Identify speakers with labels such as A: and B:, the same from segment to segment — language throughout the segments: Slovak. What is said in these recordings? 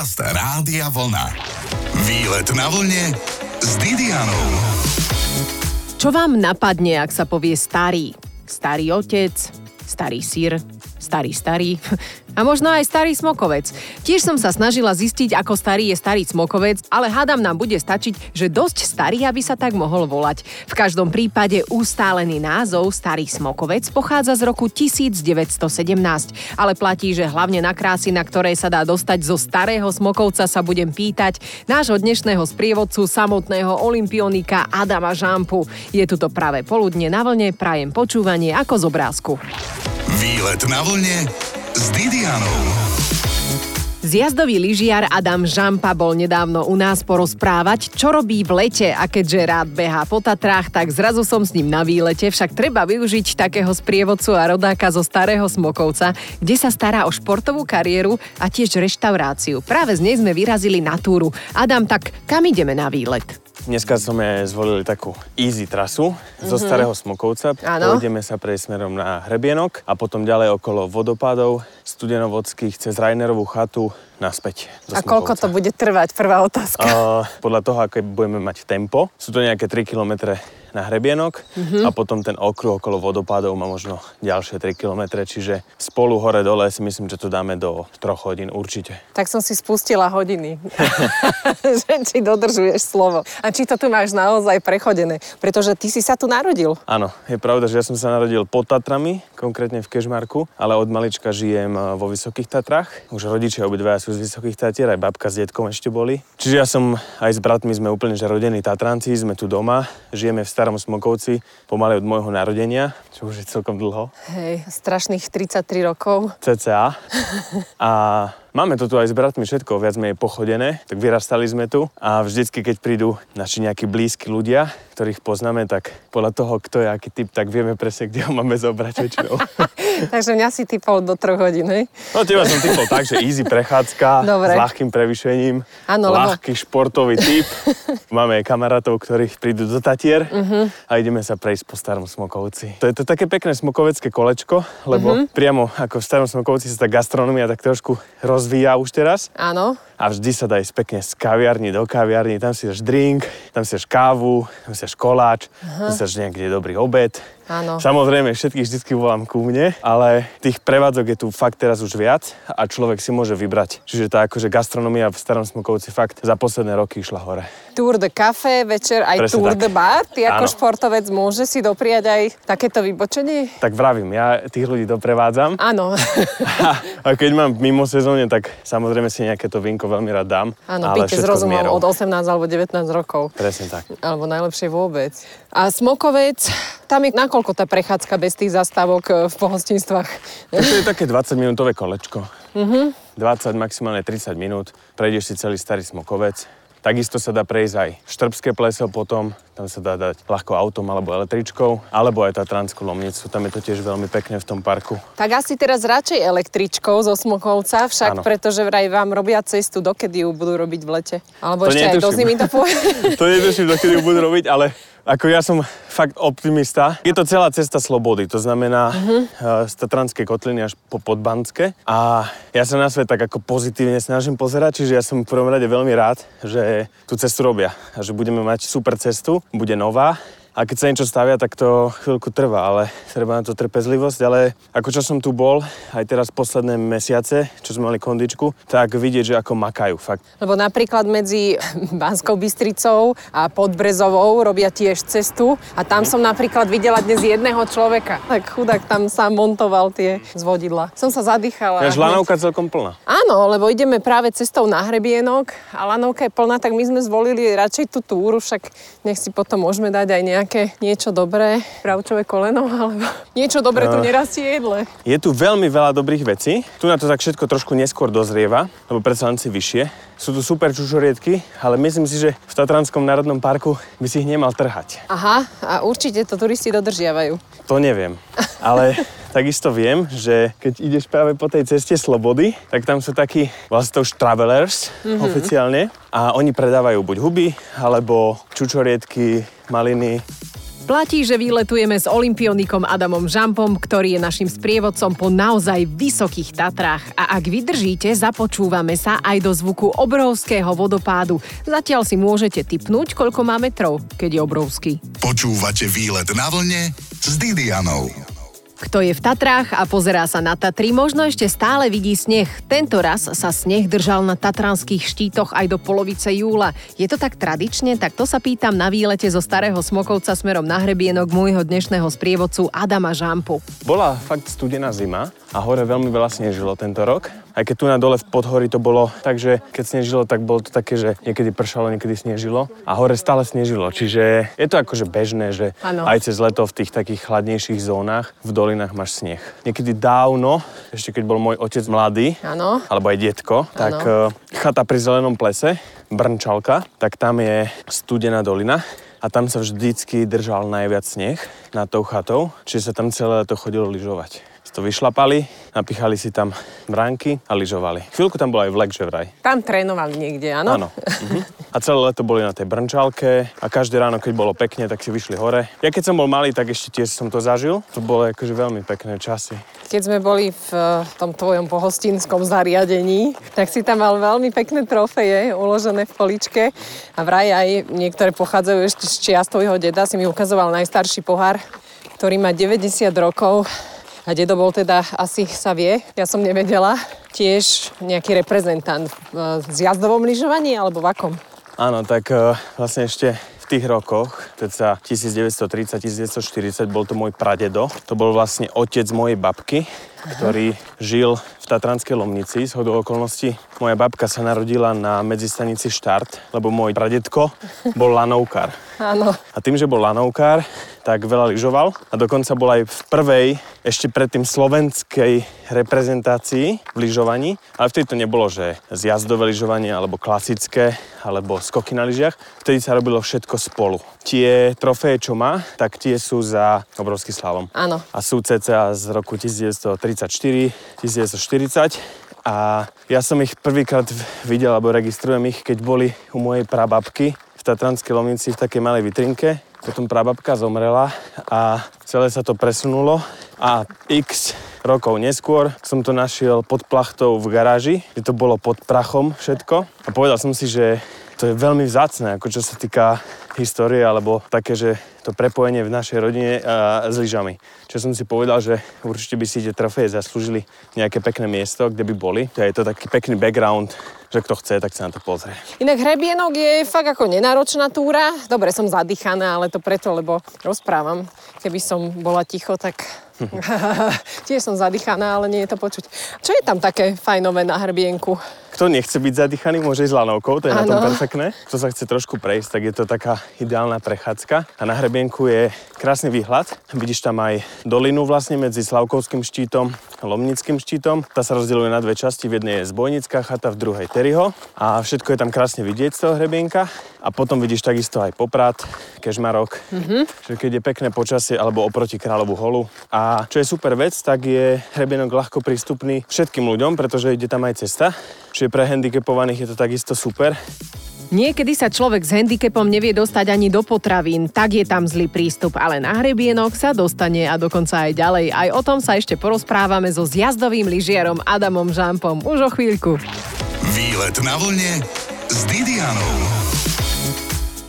A: Podcast Rádia Vlna. Výlet na vlne s Didianou.
B: Čo vám napadne, ak sa povie starý? Starý otec, starý sír, starý starý a možno aj starý smokovec. Tiež som sa snažila zistiť, ako starý je starý smokovec, ale hádam nám bude stačiť, že dosť starý, aby sa tak mohol volať. V každom prípade ustálený názov Starý smokovec pochádza z roku 1917, ale platí, že hlavne na krásy, na ktoré sa dá dostať zo starého smokovca sa budem pýtať nášho dnešného sprievodcu samotného olimpionika Adama Žampu. Je tu práve poludne na vlne, prajem počúvanie ako z obrázku.
A: Výlet na vlne s Didianou.
B: Zjazdový lyžiar Adam Žampa bol nedávno u nás porozprávať, čo robí v lete a keďže rád behá po Tatrách, tak zrazu som s ním na výlete, však treba využiť takého sprievodcu a rodáka zo Starého Smokovca, kde sa stará o športovú kariéru a tiež reštauráciu. Práve z nej sme vyrazili na túru. Adam, tak kam ideme na výlet?
C: Dneska sme zvolili takú easy trasu mm-hmm. zo Starého Smokovca.
B: Áno.
C: Pôjdeme sa prejsť smerom na Hrebienok a potom ďalej okolo vodopádov studenovodských cez Rainerovú chatu naspäť do
B: A koľko to bude trvať? Prvá otázka.
C: Uh, podľa toho, aké budeme mať tempo, sú to nejaké 3 km na hrebienok
B: Mhm.
C: a potom ten okruh okolo vodopádov má možno ďalšie 3 km, čiže spolu hore dole si myslím, že to dáme do 3 hodín určite.
B: Tak som si spustila hodiny, že či dodržuješ slovo. A či to tu máš naozaj prechodené. Pretože ty si sa tu narodil.
C: Áno, je pravda, že ja som sa narodil pod Tatrami, konkrétne v Kežmarku, ale od malička žijem eh, vo Vysokých Tatrách. Už rodičia obidvaja sú z Vysokých Tatier, aj babka s detkom ešte boli. Čiže ja som aj s bratmi sme úplne že rodení Tatranci, sme tu doma, žijeme v Starom Smokovci pomaly od môjho narodenia, čo už je celkom dlho.
B: Hej, strašných 33 rokov.
C: CCA. A máme to tu aj s bratmi všetko, viac menej pochodené, tak vyrastali sme tu a vždycky, keď prídu naši nejakí blízki ľudia, ktorých poznáme, tak podľa toho, kto je aký typ, tak vieme presne, kde ho máme zobrať väčšinou.
B: Takže mňa si typol do troch hodín, hej?
C: No teba som typol tak, že easy prechádzka
B: Dobre.
C: s ľahkým prevyšením,
B: Áno, lebo-
C: ľahký športový typ. Máme kamarátov, ktorí prídu do Tatier
B: Mhm.
C: a ideme sa prejsť po starom Smokovci. To je to také pekné smokovecké kolečko, lebo
B: Mhm.
C: priamo ako v starom Smokovci sa tá gastronomia tak trošku rozvíja už teraz.
B: Áno.
C: A vždy sa dá ísť pekne z kaviarny do kaviarny, tam si dáš drink, tam si dáš kávu, tam si dáš koláč, tam si dáš nejaký dobrý obed.
B: Áno.
C: Samozrejme, všetkých vždycky volám ku mne, ale tých prevádzok je tu fakt teraz už viac a človek si môže vybrať. Čiže tá akože gastronomia v Starom Smokovci fakt za posledné roky išla hore.
B: Tour de café, večer aj
C: Presne
B: tour
C: tak.
B: de bar. Ty ako
C: Áno.
B: športovec môže si dopriať aj takéto vybočenie?
C: Tak vravím, ja tých ľudí doprevádzam
B: Áno.
C: a keď mám mimo sezóne, tak samozrejme si nejaké to vínko veľmi rád dám.
B: Áno,
C: ale
B: píte s rozumom od 18 alebo 19 rokov.
C: Presne tak.
B: Alebo najlepšie vôbec. A Smokovec, tam je nakoľko tá prechádzka bez tých zastávok e, v pohostinstvách?
C: Tak to je také 20-minútové kolečko.
B: Mhm.
C: 20, maximálne 30 minút. Prejdeš si celý starý smokovec. Takisto sa dá prejsť aj Štrbské pleso potom, tam sa dá dať ľahko autom alebo električkou, alebo aj Tatranskú lomnicu, tam je to tiež veľmi pekne v tom parku.
B: Tak asi teraz radšej električkou zo Smokovca, však
C: Áno.
B: pretože vraj vám robia cestu, dokedy ju budú robiť v lete. Alebo
C: To
B: ešte aj do
C: netuším.
B: zimy to pôjde.
C: to netuším, dokedy ju budú robiť, ale ako ja som fakt optimista. Je to celá cesta slobody, to znamená uh-huh. z Tatranskej kotliny až po Podbanské. A ja sa na svet tak ako pozitívne snažím pozerať, čiže ja som v prvom rade veľmi rád, že tú cestu robia a že budeme mať super cestu, bude nová. A keď sa niečo stavia, tak to chvíľku trvá, ale treba na to trpezlivosť. Ale ako čo som tu bol, aj teraz posledné mesiace, čo sme mali kondičku, tak vidieť, že ako makajú fakt.
B: Lebo napríklad medzi Banskou Bystricou a Podbrezovou robia tiež cestu a tam som napríklad videla dnes jedného človeka. Tak chudák tam sám montoval tie zvodidla. Som sa zadýchala.
C: Až lanovka celkom plná.
B: Áno, lebo ideme práve cestou na hrebienok a lanovka je plná, tak my sme zvolili radšej tú túru, však nech si potom môžeme dať aj nejaké niečo dobré, pravčové koleno, alebo niečo dobré tu nerastie jedle.
C: Je tu veľmi veľa dobrých vecí. Tu na to tak všetko trošku neskôr dozrieva, lebo predsa len si vyššie. Sú tu super čučoriedky, ale myslím si, že v Tatranskom národnom parku by si ich nemal trhať.
B: Aha, a určite to turisti dodržiavajú.
C: To neviem. Ale takisto viem, že keď ideš práve po tej ceste slobody, tak tam sú takí vlastne to už travelers mm-hmm. oficiálne a oni predávajú buď huby, alebo čučoriedky, maliny,
B: Platí, že vyletujeme s olimpionikom Adamom Žampom, ktorý je našim sprievodcom po naozaj vysokých Tatrách. A ak vydržíte, započúvame sa aj do zvuku obrovského vodopádu. Zatiaľ si môžete typnúť, koľko má metrov, keď je obrovský.
A: Počúvate výlet na vlne s Didianou.
B: Kto je v Tatrách a pozerá sa na Tatry, možno ešte stále vidí sneh. Tento raz sa sneh držal na tatranských štítoch aj do polovice júla. Je to tak tradične? Tak to sa pýtam na výlete zo Starého Smokovca smerom na hrebienok môjho dnešného sprievodcu Adama Žampu.
C: Bola fakt studená zima a hore veľmi veľa snežilo tento rok. Aj keď tu na dole v podhorí to bolo tak, že keď snežilo, tak bolo to také, že niekedy pršalo, niekedy snežilo a hore stále snežilo. Čiže je to akože bežné, že
B: Áno.
C: aj cez leto v tých takých chladnejších zónach v dolinách máš sneh. Niekedy dávno, ešte keď bol môj otec mladý,
B: Áno.
C: alebo aj detko, tak eh, chata pri Zelenom plese, Brnčalka, tak tam je studená dolina a tam sa vždycky držal najviac sneh nad tou chatou, čiže sa tam celé leto chodilo lyžovať. Si to vyšlapali, napichali si tam bránky a lyžovali. Chvíľku tam bol aj vlek, že vraj.
B: Tam trénovali niekde, áno?
C: Áno. Mhm. A celé leto boli na tej brnčalke a každé ráno, keď bolo pekne, tak si vyšli hore. Ja keď som bol malý, tak ešte tiež som to zažil. To bolo akože veľmi pekné časy.
D: Keď sme boli v eh, tom tvojom pohostinskom zariadení, tak si tam mal veľmi pekné trofeje uložené v poličke a vraj aj niektoré pochádzajú ešte z čias tvojho deda. Si mi ukazoval najstarší pohár, ktorý má 90 rokov a dedo bol teda, asi sa vie, ja som nevedela, tiež nejaký reprezentant v eh, zjazdovom lyžovaní alebo v akom?
C: Áno, tak eh, vlastne ešte v tých rokoch, teda 1930-1940, bol to môj pradedo. To bol vlastne otec mojej babky, ktorý žil v Tatranskej Lomnici. Z hodou okolností moja babka sa narodila na medzistanici Štart, lebo môj pradedko bol lanovkár.
D: Áno.
C: A tým, že bol lanovkár, tak veľa lyžoval a dokonca bol aj v prvej, ešte predtým slovenskej reprezentácii v lyžovaní. Ale vtedy to nebolo, že zjazdové lyžovanie alebo klasické, alebo skoky na lyžiach. Vtedy sa robilo všetko spolu. Tie trofeje, čo má, tak tie sú za obrovský slalom.
D: Áno.
C: A sú cca z roku 1934, 1940. A ja som ich prvýkrát videl, alebo registrujem ich, keď boli u mojej prababky v Tatranskej Lomnici v takej malej vitrinke. Potom prababka zomrela a celé sa to presunulo a x rokov neskôr som to našiel pod plachtou v garáži, kde to bolo pod prachom všetko. A povedal som si, že to je veľmi vzácne, ako čo sa týka histórie, alebo také, že to prepojenie v našej rodine a, s lyžami. Čo som si povedal, že určite by si tie trofeje zaslúžili nejaké pekné miesto, kde by boli. To je to taký pekný background, že kto chce, tak sa na to pozrie.
D: Inak hrebienok je fakt ako nenáročná túra. Dobre, som zadýchaná, ale to preto, lebo rozprávam. Keby som bola ticho, tak tiež som zadýchaná, ale nie je to počuť. Čo je tam také fajnové na hrebienku?
C: Kto nechce byť zadýchaný, môže ísť lanovkou, to je na tom perfektné. Kto sa chce trošku prejsť, tak je to taká ideálna prechádzka. A na hrebienku je krásny výhľad. Vidíš tam aj dolinu vlastne medzi Slavkovským štítom a Lomnickým štítom. Tá sa rozdeľuje na dve časti. V jednej je Zbojnická chata, v druhej Terryho. A všetko je tam krásne vidieť z toho hrebienka. A potom vidíš takisto aj Poprad, Kežmarok. Mm-hmm. Keď je pekné počasie, alebo oproti Kráľovú holu. A čo je super vec, tak je hrebienok ľahko prístupný všetkým ľuďom, pretože ide tam aj cesta. Čiže pre handicapovaných je to takisto super.
B: Niekedy sa človek s handicapom nevie dostať ani do potravín, tak je tam zlý prístup, ale na hrebienok sa dostane a dokonca aj ďalej. Aj o tom sa ešte porozprávame so zjazdovým lyžiarom Adamom Žampom už o chvíľku.
A: Výlet na vlne s Didianou.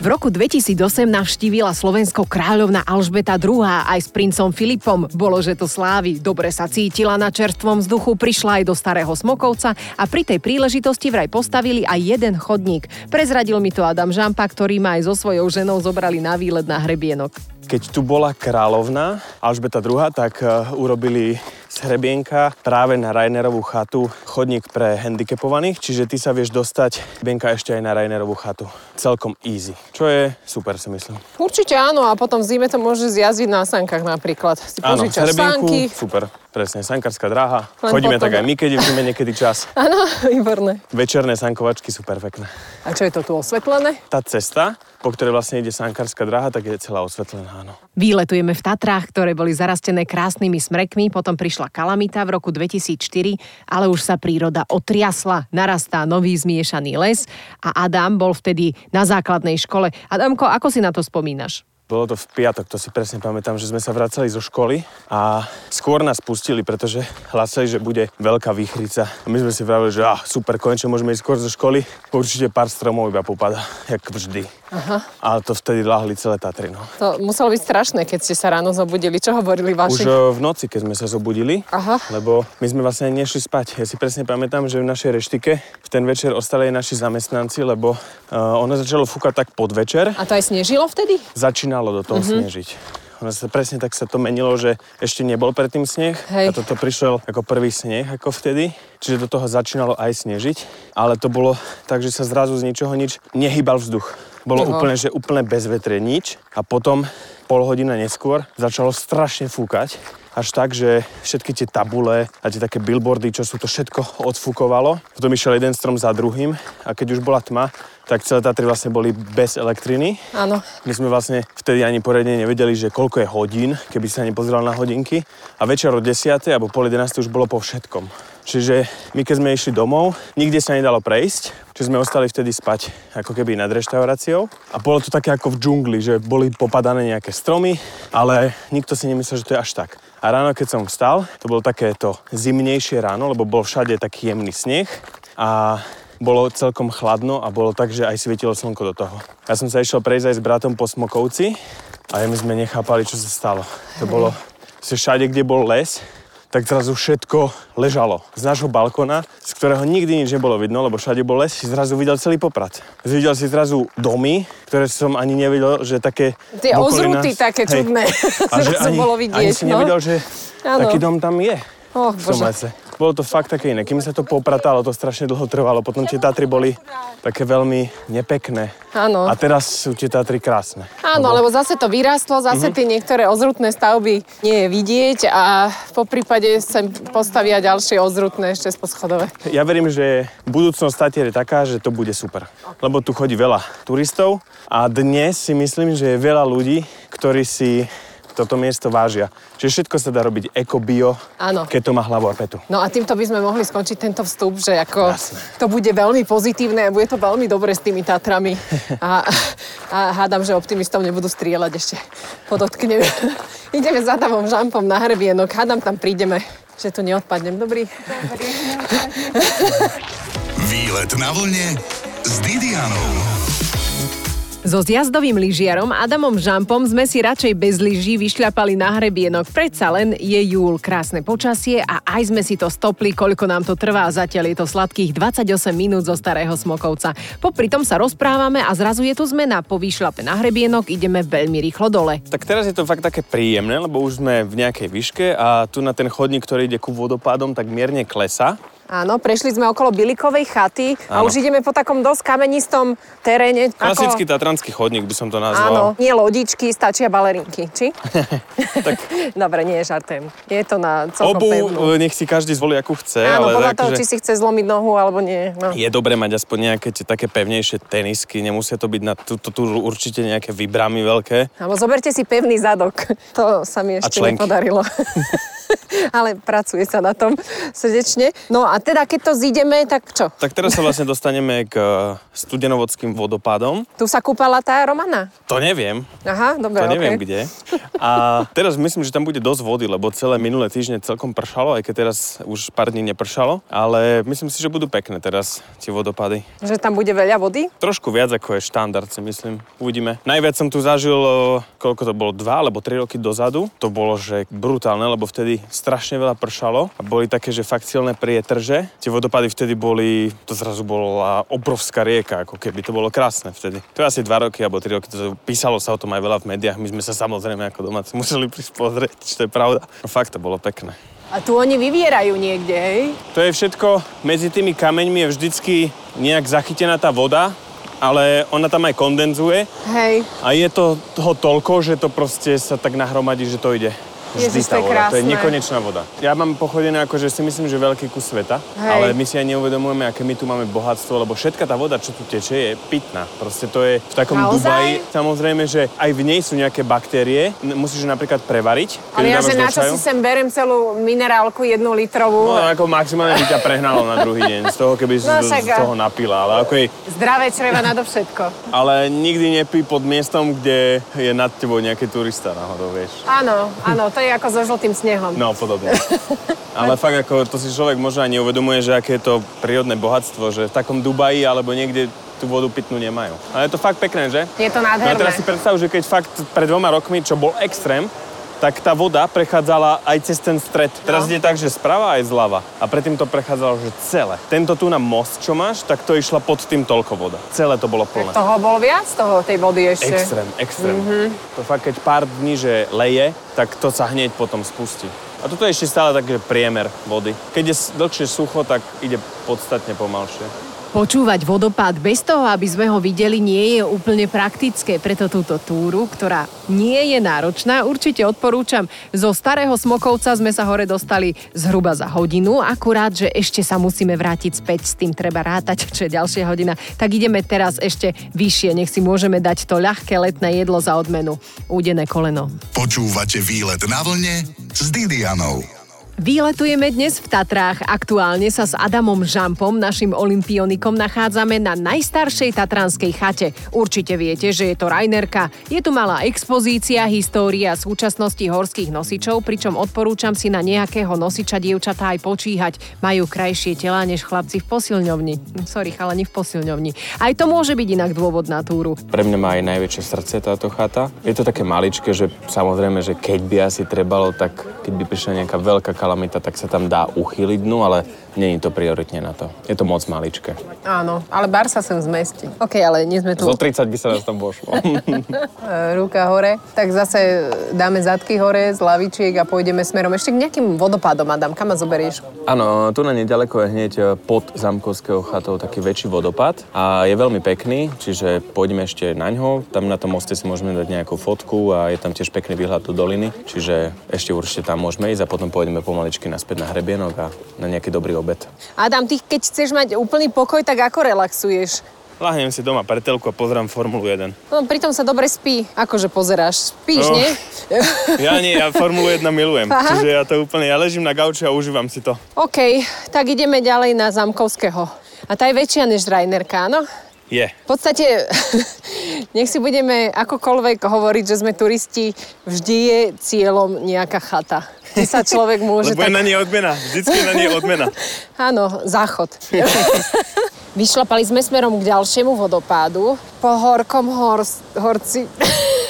B: V roku 2008 navštívila Slovensko kráľovna Alžbeta II aj s princom Filipom. Bolo, že to slávy. Dobre sa cítila na čerstvom vzduchu, prišla aj do Starého Smokovca a pri tej príležitosti vraj postavili aj jeden chodník. Prezradil mi to Adam Žampa, ktorý ma aj so svojou ženou zobrali na výlet na hrebienok.
C: Keď tu bola kráľovna Alžbeta II, tak eh, urobili z hrebienka práve na Rainerovú chatu chodník pre handicapovaných, čiže ty sa vieš dostať hrebienka ešte aj na Rainerovú chatu. Celkom easy, čo je super si myslím.
D: Určite áno a potom v zime to môže zjazdiť na sankách napríklad. Si
C: Áno,
D: požičaš sánky.
C: super, presne, sankárska dráha.
D: Len
C: Chodíme
D: potom-
C: tak aj my, keď zime niekedy čas.
D: Áno, výborné.
C: Večerné sankovačky sú perfektné.
D: A čo je to tu osvetlené?
C: Tá cesta, po ktorej vlastne ide sankárska dráha, tak je celá osvetlená, áno.
B: Výletujeme v Tatrách, ktoré boli zarastené krásnymi smrekmi, potom prišla kalamita v roku 2004, ale už sa príroda otriasla, narastá nový zmiešaný les a Adam bol vtedy na základnej škole. Adamko, ako si na to spomínaš?
C: Bolo to v piatok, to si presne pamätám, že sme sa vracali zo školy a skôr nás pustili, pretože hlasili, že bude veľká výchrica. A my sme si vravili, že ah, super, konečne môžeme ísť skôr zo školy. Určite pár stromov iba popada, jak vždy. Aha. Ale to vtedy lahli celé Tatry, no.
B: To muselo byť strašné, keď ste sa ráno zobudili. Čo hovorili vaši?
C: Už eh, v noci, keď sme sa zobudili,
B: Aha.
C: lebo my sme vlastne nešli spať. Ja si presne pamätám, že v našej reštike v ten večer ostali aj naši zamestnanci, lebo uh, ono začalo fúkať tak podvečer.
B: A to aj snežilo vtedy?
C: Začínalo do toho mm-hmm. snežiť. Ono sa presne tak sa to menilo, že ešte nebol predtým sneh
B: Hej.
C: a toto prišiel ako prvý sneh ako vtedy, čiže do toho začínalo aj snežiť, ale to bolo tak, že sa zrazu z ničoho nič nehýbal vzduch. Bolo
B: Iho.
C: úplne, že úplne bez vetre nič a potom pol hodina neskôr začalo strašne fúkať až tak, že všetky tie tabule a tie také billboardy, čo sú to všetko odfúkovalo. Potom išiel jeden strom za druhým a keď už bola tma, tak celé Tatry vlastne boli bez elektriny.
B: Áno.
C: My sme vlastne vtedy ani poriadne nevedeli, že koľko je hodín, keby sa nepozeral na hodinky. A večer o 10. alebo pol 11. už bolo po všetkom. Čiže my keď sme išli domov, nikde sa nedalo prejsť, čiže sme ostali vtedy spať ako keby nad reštauráciou. A bolo to také ako v džungli, že boli popadané nejaké stromy, ale nikto si nemyslel, že to je až tak. A ráno, keď som vstal, to bolo takéto zimnejšie ráno, lebo bol všade taký jemný sneh a bolo celkom chladno a bolo tak, že aj svietilo slnko do toho. Ja som sa išiel prejsť aj s bratom po Smokovci a my sme nechápali, čo sa stalo. To bolo všade, kde bol les, tak zrazu všetko ležalo. Z nášho balkona, z ktorého nikdy nič nebolo vidno, lebo všade bol les, si zrazu videl celý poprad. Videl si zrazu domy, ktoré som ani nevedel, že také...
B: Tie
C: okolí
B: ozruty také čudné.
C: A že ani,
B: bolo vidieť,
C: ani si
B: no.
C: nevedel, že
B: Áno.
C: taký dom tam je.
B: Och,
C: v
B: Bože.
C: lese. Bolo to fakt také iné. Kým sa to popratalo, to strašne dlho trvalo. Potom tie Tatry boli také veľmi nepekné.
B: Áno.
C: A teraz sú tie Tatry krásne.
B: Áno, lebo zase to vyrástlo, zase
C: Mhm.
B: tie niektoré ozrutné stavby nie je vidieť a po prípade sa postavia ďalšie ozrutné ešte poschodové.
C: Ja verím, že budúcnosť Tatier je taká, že to bude super. Lebo tu chodí veľa turistov a dnes si myslím, že je veľa ľudí, ktorí si toto miesto vážia. Čiže všetko sa dá robiť eko-bio,
B: Áno.
C: keď to má hlavu a petu.
B: No a týmto by sme mohli skončiť tento vstup, že ako
C: Jasné.
B: to bude veľmi pozitívne a bude to veľmi dobre s tými Tatrami. A, a hádam, že optimistom nebudú strieľať ešte. Podotknem. Ideme za Davom Žampom na Hrebienok. Hádam, tam prídeme, že tu neodpadnem. Dobrý.
A: Výlet na vlne s Didianou.
E: So zjazdovým lyžiarom Adamom Žampom sme si radšej bez lyží vyšľapali na hrebienok. Predsa len je júl, krásne počasie a aj sme si to stopli, koľko nám to trvá. Zatiaľ je to sladkých 28 minút zo starého Smokovca. Popri tom sa rozprávame a zrazu je tu zmena. Po výšľape na hrebienok ideme veľmi rýchlo dole.
C: Tak teraz je to fakt také príjemné, lebo už sme v nejakej výške a tu na ten chodník, ktorý ide ku vodopádom, tak mierne klesa.
B: Áno, prešli sme okolo Bilikovej chaty a
C: Áno.
B: už ideme po takom dosť kamenistom teréne.
C: Klasický tatranský chodník by som to
B: Áno,
C: nazval.
B: nie lodičky, stačia balerinky, či? Dobre, nie, žartujem. Je to na celkom
C: Obu
B: pevnú.
C: e, nech si každý zvolí, akú chce,
B: Áno,
C: ale
B: podľa
C: tak,
B: toho,
C: že
B: či si chce zlomiť nohu alebo nie. No.
C: je dobré mať aspoň nejaké tie také pevnejšie tenisky, nemusia to byť na túto tu určite nejaké vybramy veľké.
B: Alebo zoberte si pevný zadok. To sa mi ešte nepodarilo. Ale pracuje sa na tom srdečne. No a teda, keď to zídeme, tak čo?
C: Tak teraz sa vlastne dostaneme k e, studenovodským vodopádom.
B: Tu sa kúpala tá Romana?
C: To neviem,
B: Aha, dobre,
C: to neviem
B: okej.
C: kde. A teraz myslím, že tam bude dosť vody, lebo celé minulé týždne celkom pršalo, aj keď teraz už pár dní nepršalo. Ale myslím si, že budú pekné teraz tie vodopády.
B: Že tam bude veľa vody?
C: Trošku viac ako je štandard, si myslím. Uvidíme. Najviac som tu zažil, o, koľko to bolo, dva alebo tri roky dozadu. To bolo, že brutálne, lebo vtedy strašne veľa pršalo a boli také, že fakt silné prietrže. Tie vodopády vtedy boli, to zrazu bola obrovská rieka, ako keby. To bolo krásne vtedy. To je asi dva roky alebo tri roky, to písalo sa o tom aj veľa v médiách. My sme sa samozrejme ako domáci museli prísť pozrieť, či to je pravda. No fakt to bolo pekné.
B: A tu oni vyvierajú niekde, hej?
C: To je všetko, medzi tými kameňmi je vždycky nejak zachytená tá voda, ale ona tam aj kondenzuje
B: Hej.
C: a je to toho toľko, že to proste sa tak nahromadí, že to ide. Vždy
D: Ježiš,
C: tá
D: to je
C: voda. To je
D: krásne.
C: nekonečná voda. Ja mám pochodené ako, že si myslím, že veľký kus sveta,
D: Hej.
C: ale my si aj neuvedomujeme, aké my tu máme bohatstvo, lebo všetka tá voda, čo tu teče, je pitná. Proste to je v takom
D: Naozaj?
C: Dubaji. Samozrejme, že aj v nej sú nejaké baktérie. Musíš ju napríklad prevariť.
D: Ale ja, že na čo si sem berem celú minerálku jednu litrovú.
C: No ako maximálne by ťa prehnalo na druhý deň z toho, keby si
D: No
C: z, z toho napila. Ale, ako je,
D: Zdravé čreva nadovšetko.
C: ale nikdy nepí pod miestom, kde je nad tebou nejaký turista náhodou, vieš.
D: Áno, áno, to je ako so žltým snehom.
C: No, podobne. Ale fakt ako to si človek možno aj neuvedomuje, že aké je to prírodné bohatstvo, že v takom Dubaji alebo niekde tú vodu pitnú nemajú. Ale je to fakt pekné, že?
D: Je to
C: No a
D: nádherné.
C: teraz si predstav, že keď fakt pred dvoma rokmi, čo bol extrém, tak tá voda prechádzala aj cez ten stred. Teraz ide tak, že sprava aj zľava. A predtým to prechádzalo, že celé. Tento tu na most, čo máš, tak to išla pod tým toľko voda. Celé to bolo plné.
D: Toho bolo viac, toho tej vody ešte.
C: Extrém, extrém. Mm-hmm. To fakt, keď pár dní, že leje, tak to sa hneď potom spustí. A toto je ešte stále taký priemer vody. Keď je dlhšie sucho, tak ide podstatne pomalšie.
B: Počúvať vodopád bez toho, aby sme ho videli, nie je úplne praktické. Preto túto túru, ktorá nie je náročná, určite odporúčam. Zo Starého Smokovca sme sa hore dostali zhruba za hodinu, akurát, že ešte sa musíme vrátiť späť, s tým treba rátať, čo je ďalšia hodina. Tak ideme teraz ešte vyššie, nech si môžeme dať to ľahké letné jedlo za odmenu. Údené koleno.
A: Počúvate výlet na vlne s Didianou.
B: Výletujeme dnes v Tatrách. Aktuálne sa s Adamom Žampom, našim olimpionikom, nachádzame na najstaršej tatranskej chate. Určite viete, že je to Rainerka. Je tu malá expozícia, história súčasnosti horských nosičov, pričom odporúčam si na nejakého nosiča dievčatá aj počíhať. Majú krajšie tela než chlapci v posilňovni. Hm, Sorry, chalani v posilňovni. Aj to môže byť inak dôvod na túru.
C: Pre mňa má aj najväčšie srdce táto chata. Je to také maličké, že samozrejme, že keď by asi trebalo, tak keď by prišla nejaká veľká kalamita, tak sa tam dá uchyliť dnu, ale není to prioritne na to. Je to moc maličké.
D: Áno, ale bar sa sem zmestí. OK, ale nie sme tu.
C: Zo 30 by sa nás tam pošlo.
D: E, ruka hore. Tak zase dáme zadky hore z lavičiek a pôjdeme smerom ešte k nejakým vodopádom, Adam. Kam ma zoberieš?
C: Áno, tu na nedaleko je hneď e, pod Zamkovského chatou taký väčší vodopád a je veľmi pekný, čiže pôjdeme ešte na ňo. Tam na tom moste si môžeme dať nejakú fotku a je tam tiež pekný výhľad do doliny, čiže ešte určite tam môžeme ísť a potom pôjdeme pomaličky naspäť na hrebienok a na nejaký dobrý obed.
D: Adam, ty keď chceš mať úplný pokoj, tak ako relaxuješ?
C: Lahnem si doma pre telku a pozerám Formulu 1.
D: No, pritom sa dobre spí. Akože pozeráš? Spíš,
C: No.
D: nie?
C: Ja nie, ja Formulu 1 milujem,
D: Aha.
C: čiže ja to úplne, ja ležím na gauči a užívam si to.
D: OK, tak ideme ďalej na Zamkovského. A tá je väčšia než Rainerka, áno?
C: Je.
D: V podstate, nech si budeme akokoľvek hovoriť, že sme turisti, vždy je cieľom nejaká chata. Kde sa človek môže
C: Lebo je
D: tak...
C: na nej odmena, vždycky je na nej odmena.
D: Áno, záchod. Vyšlapali sme smerom k ďalšiemu vodopádu. Po horkom hor, horci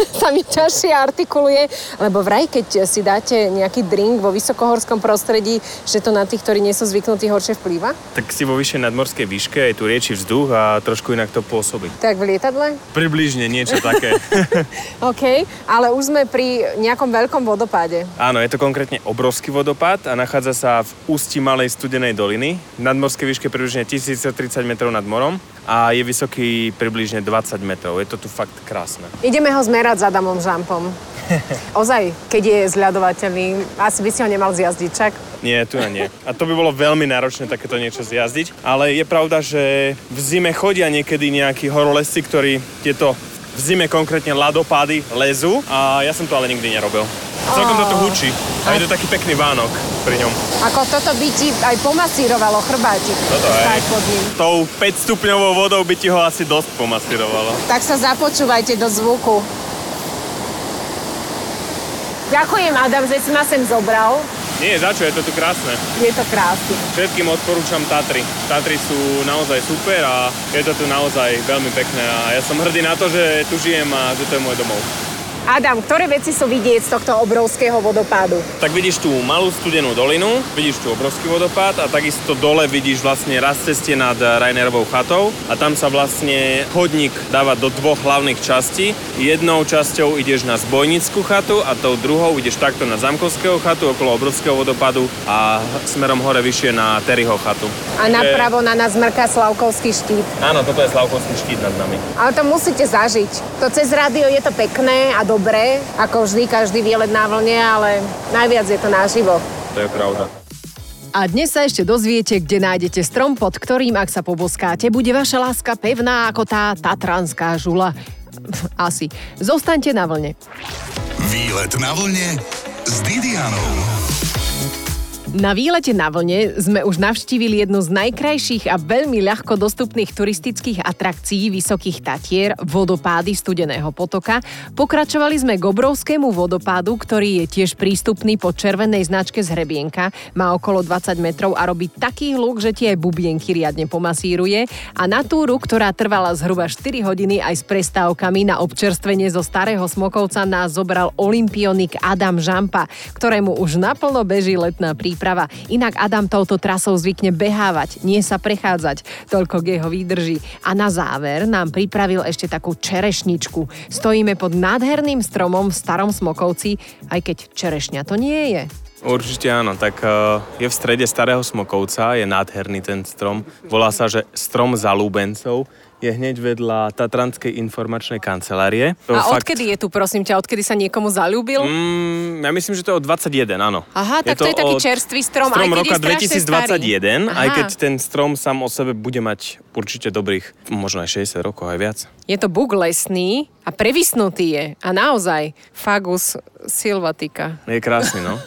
D: sa mi ťažšie artikuluje, lebo vraj, keď si dáte nejaký drink vo vysokohorskom prostredí, že to na tých, ktorí nie sú zvyknutí, horšie vplýva?
C: Tak si vo vyššej nadmorskej výške, je tu riečí vzduch a trošku inak to pôsobí.
D: Tak v lietadle?
C: Približne niečo také.
D: OK, ale už sme pri nejakom veľkom vodopáde.
C: Áno, je to konkrétne obrovský vodopád a nachádza sa v ústi malej studenej doliny. V nadmorskej výške približne 1030 metrov nad morom a je vysoký približne 20 metrov. Je to tu fakt krásne.
D: Ideme ho zmerať s Adamom Žampom. Ozaj, keď je zľadovateľný, asi by si ho nemal zjazdiť, čak?
C: Nie, tu na nie. A to by bolo veľmi náročné takéto niečo zjazdiť. Ale je pravda, že v zime chodia niekedy nejakí horolezci, ktorí tieto v zime konkrétne ľadopády lezú a ja som to ale nikdy nerobil. Celkom toto hučí a je to taký pekný Vánok pri ňom.
D: Ako toto by ti aj pomasírovalo chrbátik.
C: Toto
D: pod ním.
C: Tou 5 stupňovou vodou by ti ho asi dosť pomasírovalo.
D: Tak sa započúvajte do zvuku. Ďakujem, Adam, že si ma sem zobral.
C: Nie, za čo, je to tu krásne.
D: Je to krásne.
C: Všetkým odporúčam Tatry. Tatry sú naozaj super a je to tu naozaj veľmi pekné a ja som hrdý na to, že tu žijem a že to je môj domov.
D: Adam, ktoré veci sú vidieť z tohto obrovského vodopádu?
C: Tak vidíš tú malú studenú dolinu, vidíš tu obrovský vodopád a takisto dole vidíš vlastne raz ceste nad Rainerovou chatou a tam sa vlastne chodník dáva do dvoch hlavných častí. Jednou časťou ideš na Zbojnickú chatu a tou druhou ideš takto na Zamkovského chatu okolo obrovského vodopádu a smerom hore vyššie na Terryho chatu.
D: A napravo na nás mrká Slavkovský štít.
C: Áno, toto je Slavkovský štít nad nami.
D: Ale to musíte zažiť. To cez rádio je to pekné a
B: dobre, ako vždy každý výlet na vlne, ale najviac je to naživo.
C: To je pravda.
B: A dnes sa ešte dozviete, kde nájdete strom, pod ktorým, ak sa poboskáte, bude vaša láska pevná ako tá tatranská žula. Asi. Zostaňte na vlne.
A: Výlet na vlne s Didianou.
B: Na výlete na vlne sme už navštívili jednu z najkrajších a veľmi ľahko dostupných turistických atrakcií Vysokých Tatier, vodopády Studeného potoka. Pokračovali sme k obrovskému vodopádu, ktorý je tiež prístupný po červenej značke z hrebienka. Má okolo 20 metrov a robí taký hluk, že tie bubienky riadne pomasíruje. A na túru, ktorá trvala zhruba 4 hodiny aj s prestávkami na občerstvenie zo Starého Smokovca nás zobral olimpionik Adam Žampa, ktorému už naplno beží letná príprava príprava. Inak Adam touto trasou zvykne behávať, nie sa prechádzať. Toľko k jeho výdrži. A na záver nám pripravil ešte takú čerešničku. Stojíme pod nádherným stromom v Starom Smokovci, aj keď čerešňa to nie je.
C: Určite áno, tak uh, je v strede Starého Smokovca, je nádherný ten strom. Volá sa, že strom zalúbencov je hneď vedľa Tatranskej informačnej kancelárie.
B: To a fakt... odkedy je tu, prosím ťa, odkedy sa niekomu zalúbil?
C: Mm, ja myslím, že to je od 21, áno.
B: Aha, tak je to, to je taký čerstvý strom,
C: strom
B: aj
C: roka
B: je 2021,
C: Aha. aj keď ten strom sám o sebe bude mať určite dobrých, možno aj 60 rokov, aj viac.
B: Je to buk lesný a prevysnutý je. A naozaj, Fagus silvatica.
C: Je krásny, no.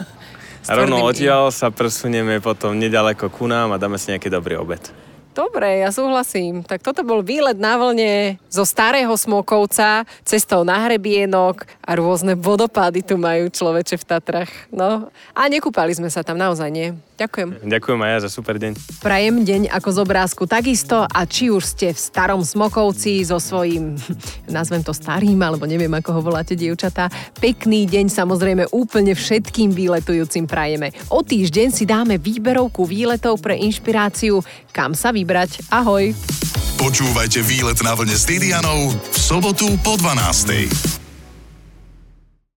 C: A rovno odtiaľ sa presunieme potom nedaleko ku nám a dáme si nejaký dobrý obed.
B: Dobre, ja súhlasím. Tak toto bol výlet na vlne zo starého Smokovca, cestou na hrebienok a rôzne vodopády tu majú človeče v Tatrach. No a nekúpali sme sa tam naozaj, nie? Ďakujem.
C: Ďakujem aj ja za super deň.
B: Prajem deň ako z obrázku takisto a či už ste v starom Smokovci so svojím, nazvem to starým, alebo neviem ako ho voláte dievčatá, pekný deň samozrejme úplne všetkým výletujúcim prajeme. O týždeň si dáme výberovku výletov pre inšpiráciu, kam sa vy vybrať. Ahoj!
A: Počúvajte výlet na vlne s Didianou v sobotu po 12.